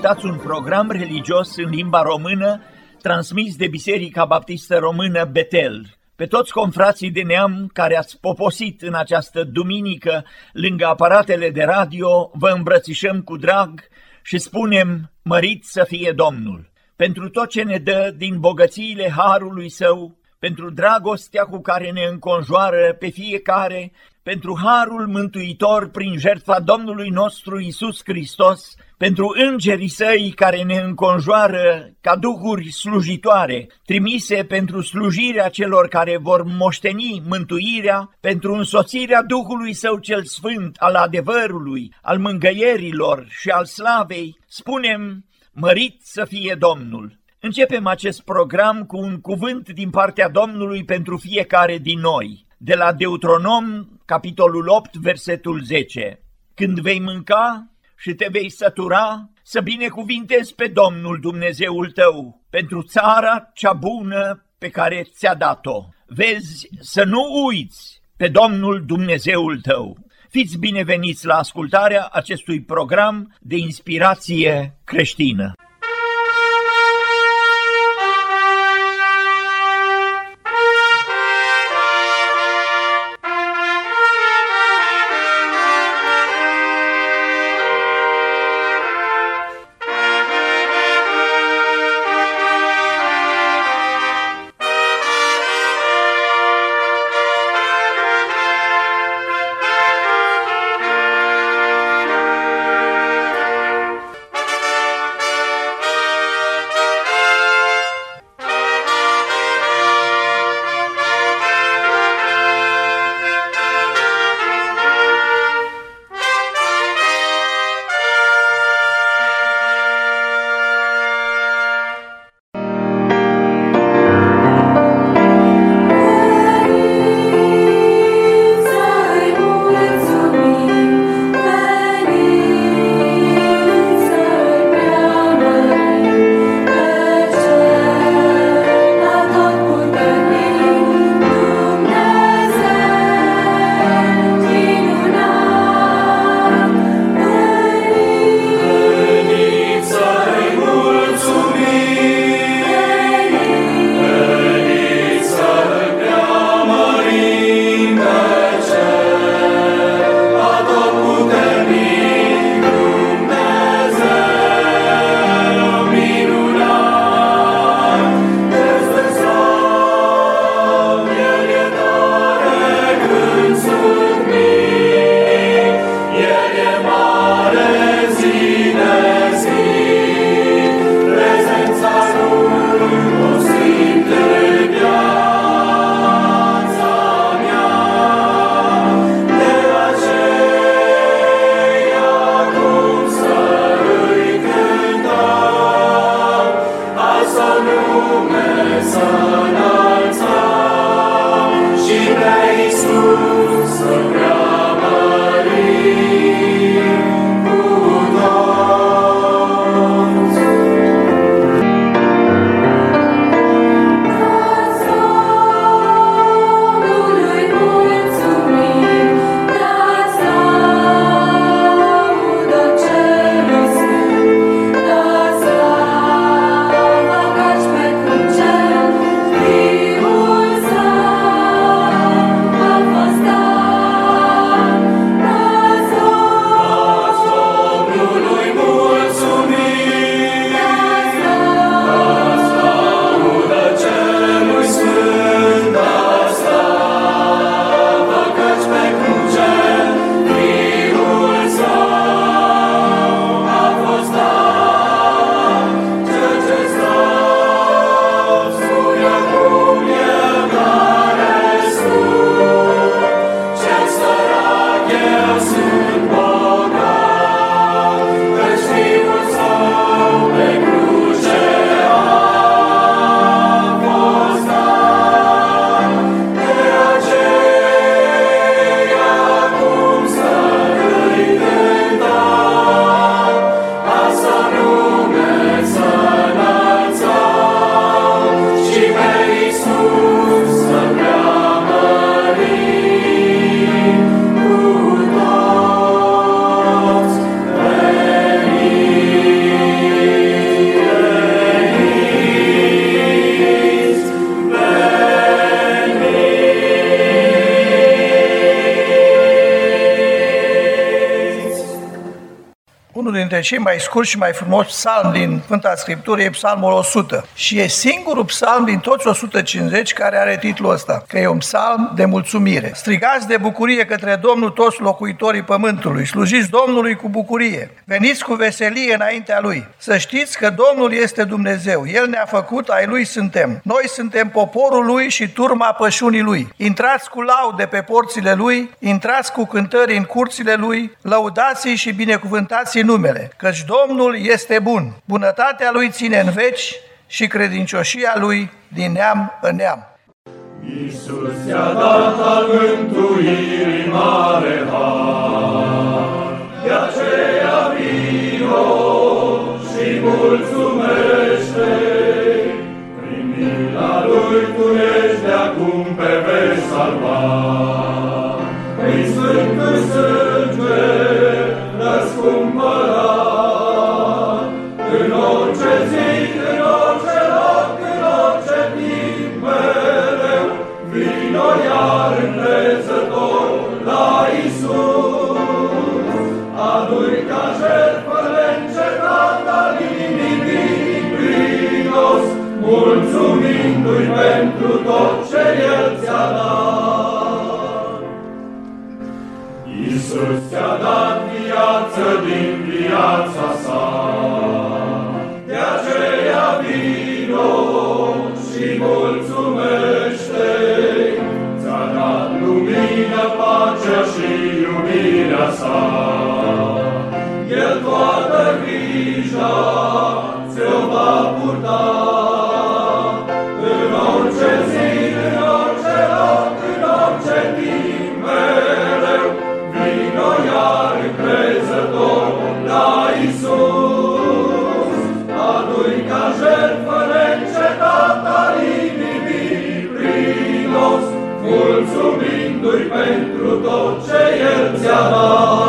Vă îndemnăm să ascultați un program religios în limba română transmis de Biserica Baptistă Română Betel. Pe toți confrații de neam care ați poposit în această duminică lângă aparatele de radio, vă îmbrățișăm cu drag și spunem mărit să fie Domnul. Pentru tot ce ne dă din bogățiile Harului Său, pentru dragostea cu care ne înconjoară pe fiecare, pentru harul mântuitor prin jertfa Domnului nostru Isus Hristos, pentru îngerii săi care ne înconjoară ca duhuri slujitoare, trimise pentru slujirea celor care vor moșteni mântuirea, pentru însoțirea Duhului Său cel Sfânt, al adevărului, al mângăierilor și al slavei, spunem, mărit să fie Domnul! Începem acest program cu un cuvânt din partea Domnului pentru fiecare din noi, de la Deuteronom, capitolul 8, versetul 10. Când vei mânca și te vei sătura, să binecuvintezi pe Domnul Dumnezeul tău pentru țara cea bună pe care ți-a dat-o. Vezi să nu uiți pe Domnul Dumnezeul tău. Fiți bineveniți la ascultarea acestui program de inspirație creștină. Dintre cei mai scurți și mai frumos psalm din Sfânta Scriptură e psalmul 100. Și e singurul psalm din toți 150 care are titlul ăsta, că e un psalm de mulțumire. Strigați de bucurie către Domnul toți locuitorii pământului, slujiți Domnului cu bucurie, veniți cu veselie înaintea Lui. Să știți că Domnul este Dumnezeu, El ne-a făcut, ai Lui suntem. Noi suntem poporul Lui și turma pășunii Lui. Intrați cu laude pe porțile Lui, intrați cu cântări în curțile Lui, lăudați-i și binecuvântați numele, căci Domnul este bun. Bunătatea Lui ține în veci și credincioșia Lui din neam în neam. Iisus ți-a dat al mântuirii mare har, de aceea vino și mulțumește. Prin mila Lui tu ești de acum pe vei salva. Mulțumindu-i pentru tot ce El ți-a dat. Iisus ți-a dat viață din viața sa, de aceea vino și mulțumește. Ți-a dat lumină, pacea și iubirea sa. El toată grija ce El ți-a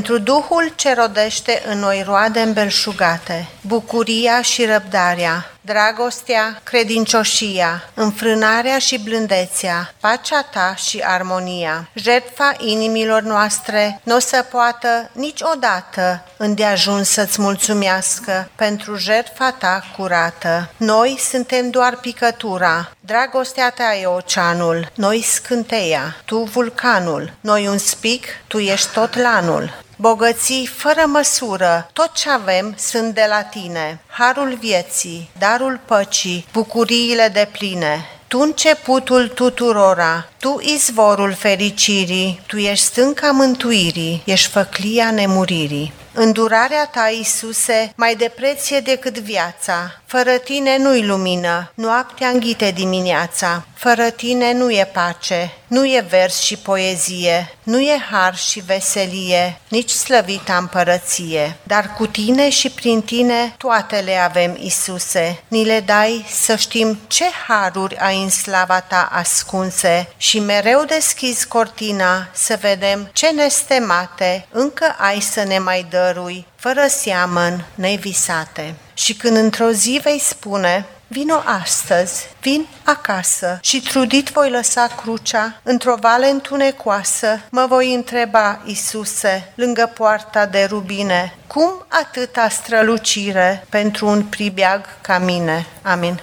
Pentru Duhul ce rodește în noi roade îmbelșugate, bucuria și răbdarea, dragostea, credincioșia, înfrânarea și blândețea, pacea ta și armonia, jertfa inimilor noastre nu o să poată niciodată îndeajuns să-ți mulțumească pentru jertfa ta curată. Noi suntem doar picătura, dragostea ta e oceanul, noi scânteia, tu vulcanul, noi un spic, tu ești tot lanul bogății fără măsură, tot ce avem sunt de la tine. Harul vieții, darul păcii, bucuriile de pline. Tu începutul tuturora, Tu izvorul fericirii, Tu ești stânca mântuirii, ești făclia nemuririi. Îndurarea ta, Iisuse, mai de preție decât viața. Fără tine nu-i lumină, noaptea înghite dimineața. Fără tine nu e pace, nu e vers și poezie, nu e har și veselie, nici slăvita împărăție. Dar cu tine și prin tine toate le avem, Isuse. Ni le dai să știm ce haruri ai în slava ta ascunse și mereu deschizi cortina să vedem ce nestemate încă ai să ne mai dărui, fără seamăn nevisate. Și când într-o zi vei spune, Vino astăzi, vin acasă și trudit voi lăsa crucea într-o vale întunecoasă, mă voi întreba, Isuse, lângă poarta de rubine, cum atâta strălucire pentru un pribeag ca mine? Amin.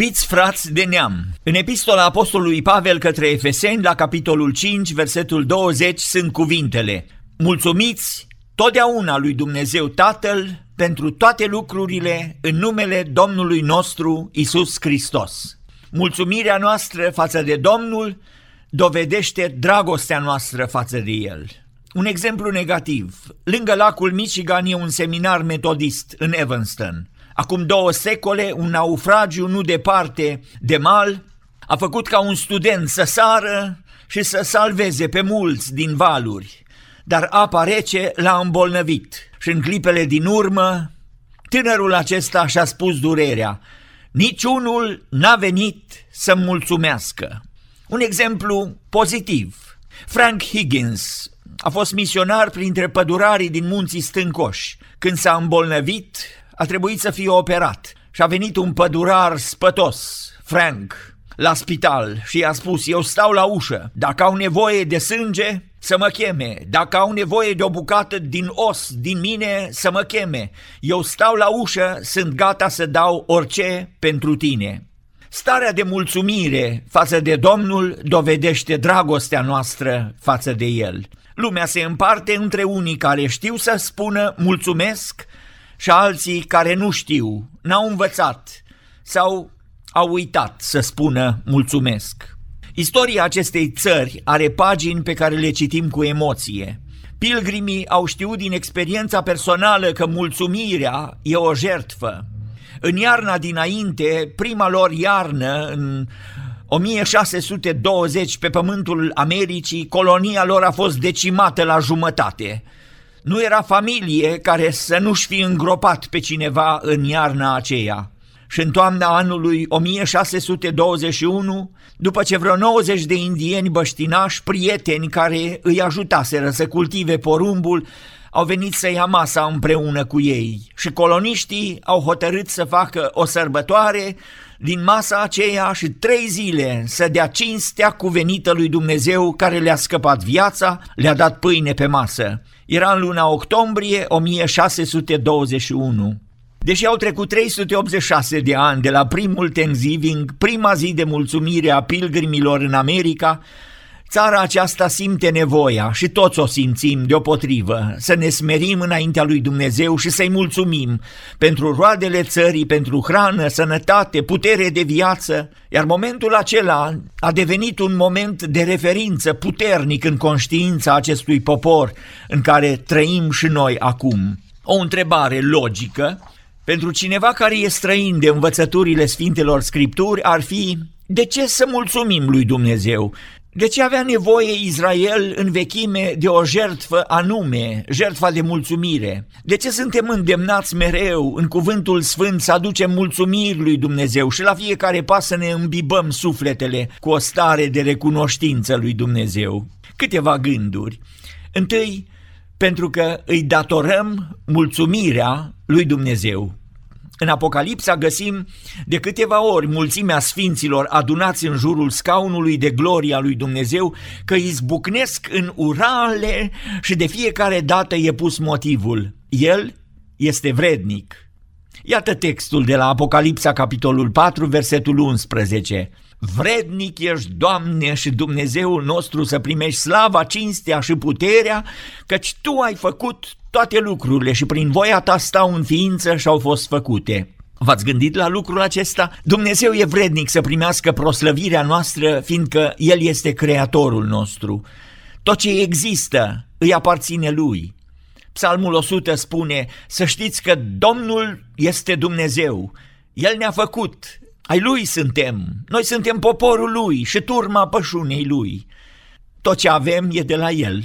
Iubiți frați de neam, în epistola apostolului Pavel către Efeseni, la capitolul 5, versetul 20, sunt cuvintele Mulțumiți totdeauna lui Dumnezeu Tatăl pentru toate lucrurile în numele Domnului nostru Isus Hristos. Mulțumirea noastră față de Domnul dovedește dragostea noastră față de El. Un exemplu negativ. Lângă lacul Michigan e un seminar metodist în Evanston. Acum două secole, un naufragiu nu departe de mal a făcut ca un student să sară și să salveze pe mulți din valuri, dar apa rece l-a îmbolnăvit și în clipele din urmă tânărul acesta și-a spus durerea, niciunul n-a venit să mulțumească. Un exemplu pozitiv. Frank Higgins a fost misionar printre pădurarii din munții stâncoși. Când s-a îmbolnăvit, a trebuit să fie operat și a venit un pădurar spătos, Frank, la spital și i-a spus, eu stau la ușă, dacă au nevoie de sânge, să mă cheme, dacă au nevoie de o bucată din os din mine, să mă cheme, eu stau la ușă, sunt gata să dau orice pentru tine. Starea de mulțumire față de Domnul dovedește dragostea noastră față de El. Lumea se împarte între unii care știu să spună mulțumesc și alții care nu știu, n-au învățat sau au uitat să spună mulțumesc. Istoria acestei țări are pagini pe care le citim cu emoție. Pilgrimii au știut din experiența personală că mulțumirea e o jertfă. În iarna dinainte, prima lor iarnă, în 1620 pe pământul Americii, colonia lor a fost decimată la jumătate. Nu era familie care să nu-și fi îngropat pe cineva în iarna aceea. Și în toamna anului 1621, după ce vreo 90 de indieni băștinași, prieteni care îi ajutaseră să cultive porumbul, au venit să ia masa împreună cu ei și coloniștii au hotărât să facă o sărbătoare din masa aceea și trei zile să dea cinstea cuvenită lui Dumnezeu care le-a scăpat viața, le-a dat pâine pe masă. Era în luna octombrie 1621. Deși au trecut 386 de ani de la primul Thanksgiving, prima zi de mulțumire a pilgrimilor în America, Țara aceasta simte nevoia și toți o simțim deopotrivă, să ne smerim înaintea lui Dumnezeu și să-i mulțumim pentru roadele țării, pentru hrană, sănătate, putere de viață, iar momentul acela a devenit un moment de referință puternic în conștiința acestui popor în care trăim și noi acum. O întrebare logică pentru cineva care e străin de învățăturile Sfintelor Scripturi ar fi de ce să mulțumim lui Dumnezeu? De ce avea nevoie Israel în vechime de o jertfă anume, jertfa de mulțumire? De ce suntem îndemnați mereu în cuvântul sfânt să aducem mulțumiri lui Dumnezeu și la fiecare pas să ne îmbibăm sufletele cu o stare de recunoștință lui Dumnezeu? Câteva gânduri. Întâi, pentru că îi datorăm mulțumirea lui Dumnezeu. În Apocalipsa găsim de câteva ori mulțimea sfinților adunați în jurul scaunului de gloria lui Dumnezeu că izbucnesc în urale și de fiecare dată e pus motivul. El este vrednic. Iată textul de la Apocalipsa capitolul 4 versetul 11. Vrednic ești, Doamne și Dumnezeul nostru, să primești slava, cinstea și puterea, căci Tu ai făcut toate lucrurile și prin voia Ta stau în ființă și au fost făcute. V-ați gândit la lucrul acesta? Dumnezeu e vrednic să primească proslăvirea noastră, fiindcă El este creatorul nostru. Tot ce există îi aparține Lui. Psalmul 100 spune, să știți că Domnul este Dumnezeu, El ne-a făcut, ai lui suntem, noi suntem poporul lui și turma pășunei lui. Tot ce avem e de la el,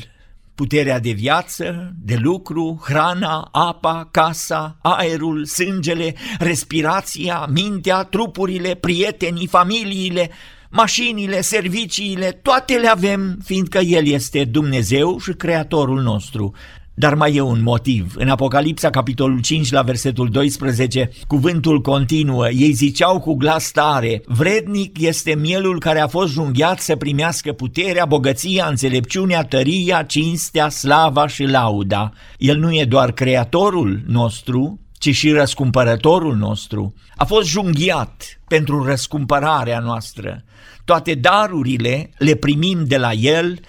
puterea de viață, de lucru, hrana, apa, casa, aerul, sângele, respirația, mintea, trupurile, prietenii, familiile, mașinile, serviciile, toate le avem, fiindcă El este Dumnezeu și Creatorul nostru. Dar mai e un motiv. În Apocalipsa, capitolul 5, la versetul 12, cuvântul continuă. Ei ziceau cu glas tare, vrednic este mielul care a fost junghiat să primească puterea, bogăția, înțelepciunea, tăria, cinstea, slava și lauda. El nu e doar creatorul nostru, ci și răscumpărătorul nostru, a fost junghiat pentru răscumpărarea noastră. Toate darurile le primim de la El,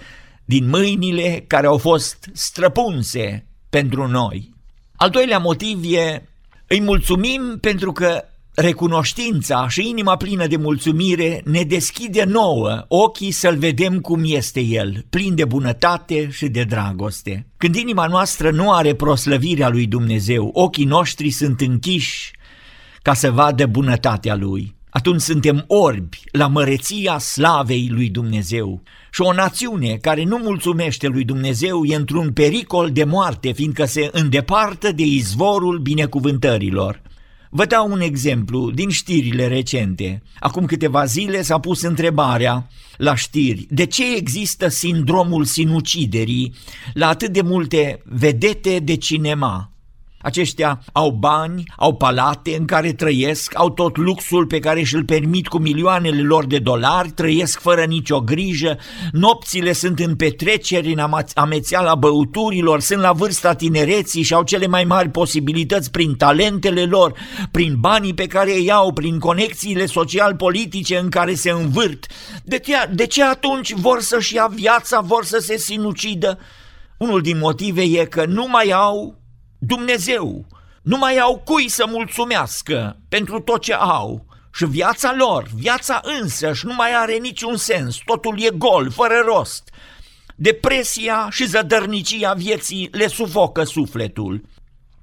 din mâinile care au fost străpunse pentru noi. Al doilea motiv e, îi mulțumim pentru că recunoștința și inima plină de mulțumire ne deschide nouă ochii să-L vedem cum este El, plin de bunătate și de dragoste. Când inima noastră nu are proslăvirea lui Dumnezeu, ochii noștri sunt închiși ca să vadă bunătatea Lui. Atunci suntem orbi la măreția slavei lui Dumnezeu. Și o națiune care nu mulțumește lui Dumnezeu e într-un pericol de moarte, fiindcă se îndepartă de izvorul binecuvântărilor. Vă dau un exemplu din știrile recente. Acum câteva zile s-a pus întrebarea la știri de ce există sindromul sinuciderii la atât de multe vedete de cinema. Aceștia au bani, au palate în care trăiesc, au tot luxul pe care și-l permit cu milioanele lor de dolari, trăiesc fără nicio grijă, nopțile sunt în petreceri, în amețeala băuturilor, sunt la vârsta tinereții și au cele mai mari posibilități prin talentele lor, prin banii pe care îi au, prin conexiile social-politice în care se învârt. De ce, de ce atunci vor să-și ia viața, vor să se sinucidă? Unul din motive e că nu mai au Dumnezeu. Nu mai au cui să mulțumească pentru tot ce au. Și viața lor, viața însăși, nu mai are niciun sens, totul e gol, fără rost. Depresia și zădărnicia vieții le sufocă sufletul.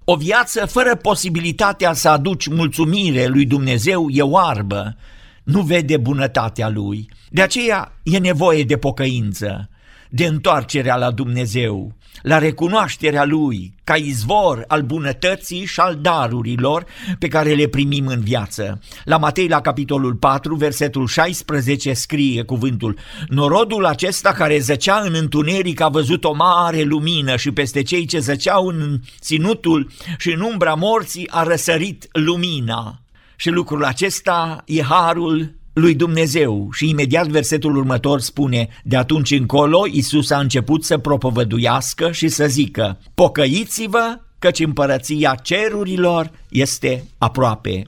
O viață fără posibilitatea să aduci mulțumire lui Dumnezeu e oarbă, nu vede bunătatea lui. De aceea e nevoie de pocăință, de întoarcerea la Dumnezeu la recunoașterea Lui ca izvor al bunătății și al darurilor pe care le primim în viață. La Matei, la capitolul 4, versetul 16, scrie cuvântul Norodul acesta care zăcea în întuneric a văzut o mare lumină și peste cei ce zăceau în ținutul și în umbra morții a răsărit lumina. Și lucrul acesta e harul lui Dumnezeu și imediat versetul următor spune De atunci încolo Iisus a început să propovăduiască și să zică Pocăiți-vă căci împărăția cerurilor este aproape.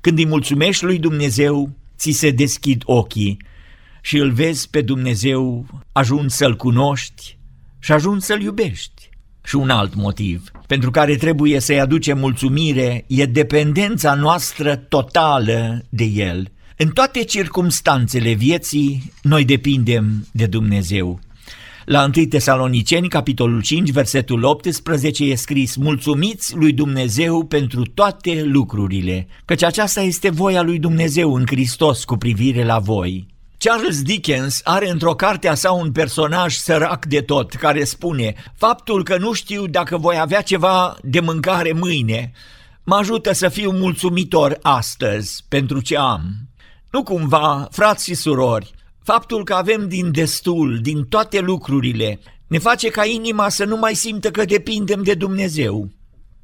Când îi mulțumești lui Dumnezeu, ți se deschid ochii și îl vezi pe Dumnezeu, ajungi să-l cunoști și ajungi să-l iubești. Și un alt motiv pentru care trebuie să-i aducem mulțumire e dependența noastră totală de el – în toate circumstanțele vieții, noi depindem de Dumnezeu. La 1 Tesaloniceni, capitolul 5, versetul 18, e scris Mulțumiți lui Dumnezeu pentru toate lucrurile, căci aceasta este voia lui Dumnezeu în Hristos cu privire la voi. Charles Dickens are într-o carte a sa un personaj sărac de tot care spune Faptul că nu știu dacă voi avea ceva de mâncare mâine mă ajută să fiu mulțumitor astăzi pentru ce am. Nu cumva, frați și surori, faptul că avem din destul, din toate lucrurile, ne face ca inima să nu mai simtă că depindem de Dumnezeu.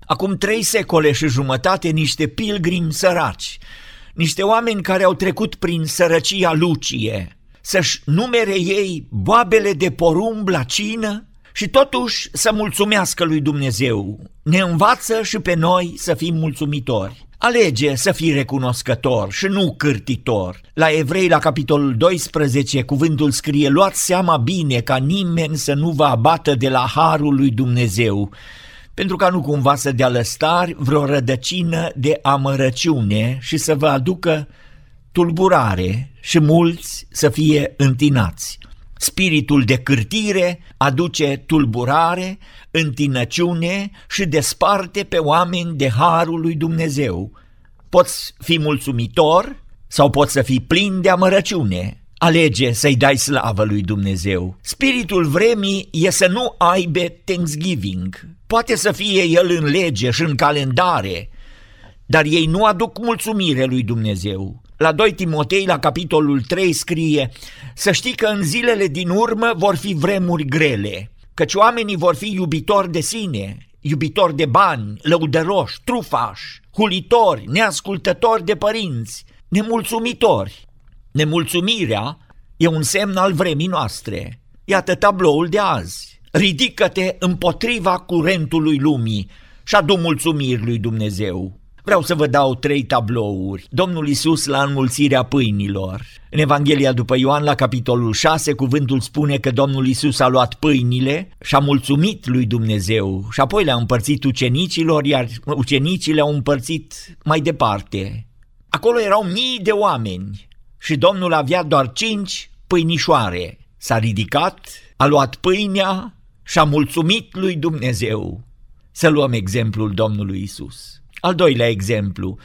Acum trei secole și jumătate niște pilgrimi săraci, niște oameni care au trecut prin sărăcia lucie, să-și numere ei boabele de porumb la cină și totuși să mulțumească lui Dumnezeu. Ne învață și pe noi să fim mulțumitori. Alege să fii recunoscător și nu cârtitor. La Evrei, la capitolul 12, cuvântul scrie, luați seama bine ca nimeni să nu vă abată de la harul lui Dumnezeu, pentru ca nu cumva să dea lăstari vreo rădăcină de amărăciune și să vă aducă tulburare și mulți să fie întinați. Spiritul de cârtire aduce tulburare, întinăciune și desparte pe oameni de harul lui Dumnezeu. Poți fi mulțumitor sau poți să fii plin de amărăciune. Alege să-i dai slavă lui Dumnezeu. Spiritul vremii e să nu aibă Thanksgiving. Poate să fie el în lege și în calendare, dar ei nu aduc mulțumire lui Dumnezeu. La 2 Timotei, la capitolul 3, scrie Să știi că în zilele din urmă vor fi vremuri grele, căci oamenii vor fi iubitori de sine, iubitori de bani, lăudăroși, trufași, hulitori, neascultători de părinți, nemulțumitori. Nemulțumirea e un semn al vremii noastre. Iată tabloul de azi. Ridică-te împotriva curentului lumii și adu mulțumiri lui Dumnezeu. Vreau să vă dau trei tablouri. Domnul Isus la înmulțirea pâinilor. În Evanghelia după Ioan, la capitolul 6, cuvântul spune că Domnul Isus a luat pâinile și a mulțumit lui Dumnezeu și apoi le-a împărțit ucenicilor, iar ucenicii le-au împărțit mai departe. Acolo erau mii de oameni și Domnul avea doar cinci pâinișoare. S-a ridicat, a luat pâinea și a mulțumit lui Dumnezeu. Să luăm exemplul Domnului Isus. Al doilea exemplu,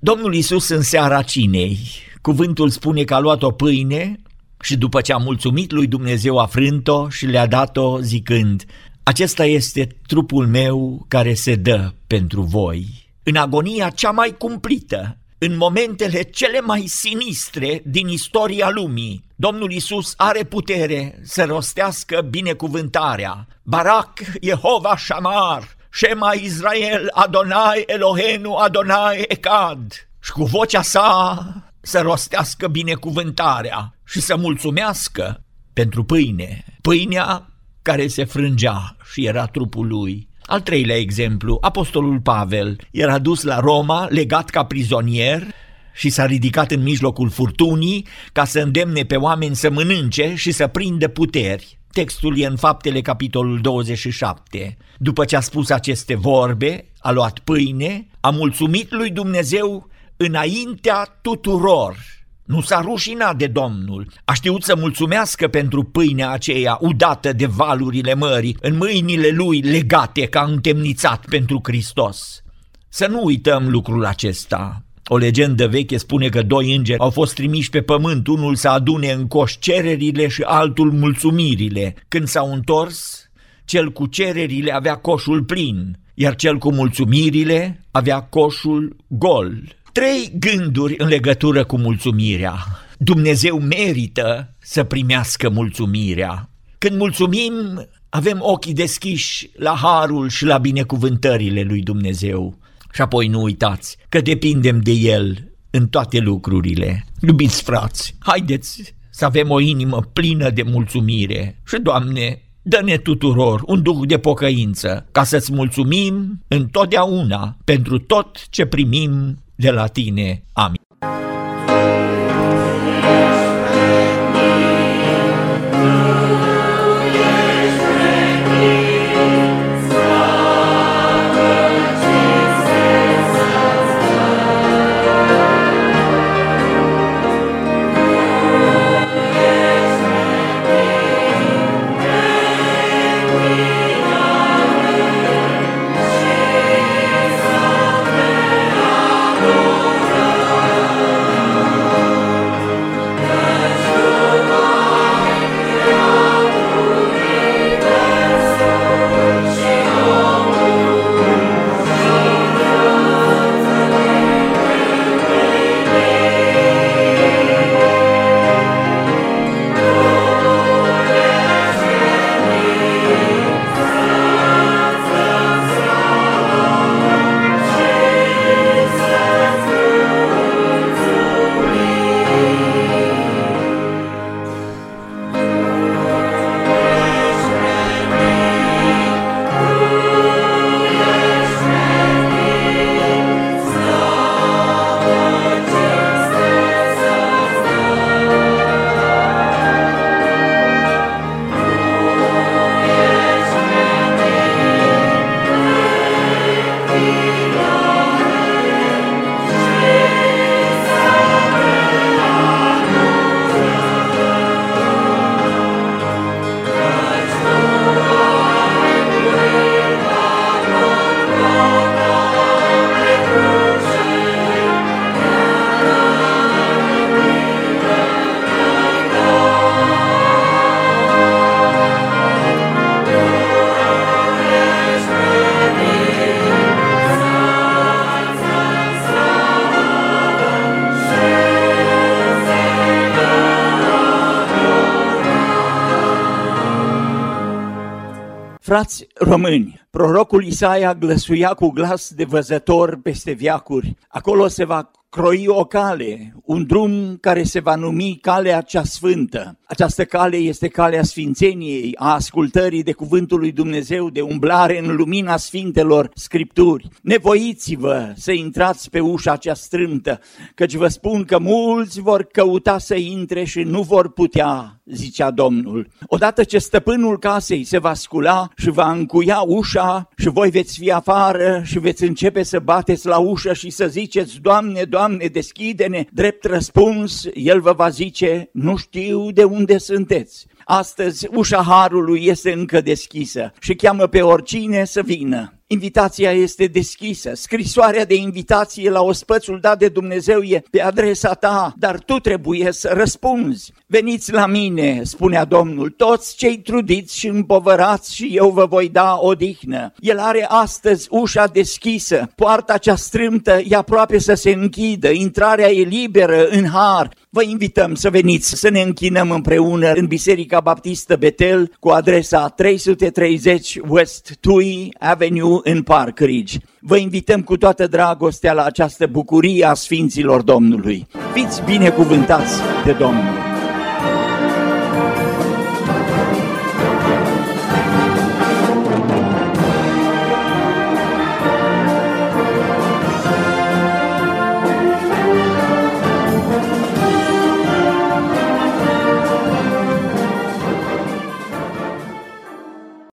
Domnul Isus în seara cinei, cuvântul spune că a luat o pâine și după ce a mulțumit lui Dumnezeu a frânt-o și le-a dat-o zicând, acesta este trupul meu care se dă pentru voi. În agonia cea mai cumplită, în momentele cele mai sinistre din istoria lumii, Domnul Isus are putere să rostească binecuvântarea. Barak Jehova Shamar, Shema Israel, Adonai Elohenu, Adonai Ecad. Și cu vocea sa să rostească binecuvântarea și să mulțumească pentru pâine. Pâinea care se frângea și era trupul lui. Al treilea exemplu, apostolul Pavel era dus la Roma legat ca prizonier și s-a ridicat în mijlocul furtunii ca să îndemne pe oameni să mănânce și să prindă puteri. Textul e în Faptele, capitolul 27. După ce a spus aceste vorbe, a luat pâine, a mulțumit lui Dumnezeu înaintea tuturor. Nu s-a rușinat de Domnul, a știut să mulțumească pentru pâinea aceea udată de valurile mării, în mâinile lui legate ca întemnițat pentru Hristos. Să nu uităm lucrul acesta. O legendă veche spune că doi îngeri au fost trimiși pe pământ, unul să adune în coș cererile și altul mulțumirile. Când s-au întors, cel cu cererile avea coșul plin, iar cel cu mulțumirile avea coșul gol. Trei gânduri în legătură cu mulțumirea. Dumnezeu merită să primească mulțumirea. Când mulțumim, avem ochii deschiși la harul și la binecuvântările lui Dumnezeu. Și apoi nu uitați că depindem de El în toate lucrurile. Iubiți frați, haideți să avem o inimă plină de mulțumire și, Doamne, dă-ne tuturor un duh de pocăință ca să-ți mulțumim întotdeauna pentru tot ce primim de la Tine. Amin. Frați români, prorocul Isaia glăsuia cu glas de văzător peste viacuri. Acolo se va croi o cale, un drum care se va numi calea cea sfântă. Această cale este calea sfințeniei, a ascultării de cuvântul lui Dumnezeu, de umblare în lumina sfintelor scripturi. Nevoiți-vă să intrați pe ușa cea strâmtă, căci vă spun că mulți vor căuta să intre și nu vor putea, zicea Domnul. Odată ce stăpânul casei se va scula și va încuia ușa și voi veți fi afară și veți începe să bateți la ușă și să ziceți, Doamne, Doamne, deschide-ne, drept răspuns, El vă va zice, nu știu de unde sunteți. Astăzi ușa Harului este încă deschisă și cheamă pe oricine să vină. Invitația este deschisă, scrisoarea de invitație la ospățul dat de Dumnezeu e pe adresa ta, dar tu trebuie să răspunzi. Veniți la mine, spunea Domnul, toți cei trudiți și împovărați și eu vă voi da odihnă. El are astăzi ușa deschisă, poarta cea strâmtă e aproape să se închidă, intrarea e liberă în har. Vă invităm să veniți să ne închinăm împreună în Biserica Baptistă Betel cu adresa 330 West Tui Avenue în Park Ridge. Vă invităm cu toată dragostea la această bucurie a Sfinților Domnului. Fiți binecuvântați de Domnul!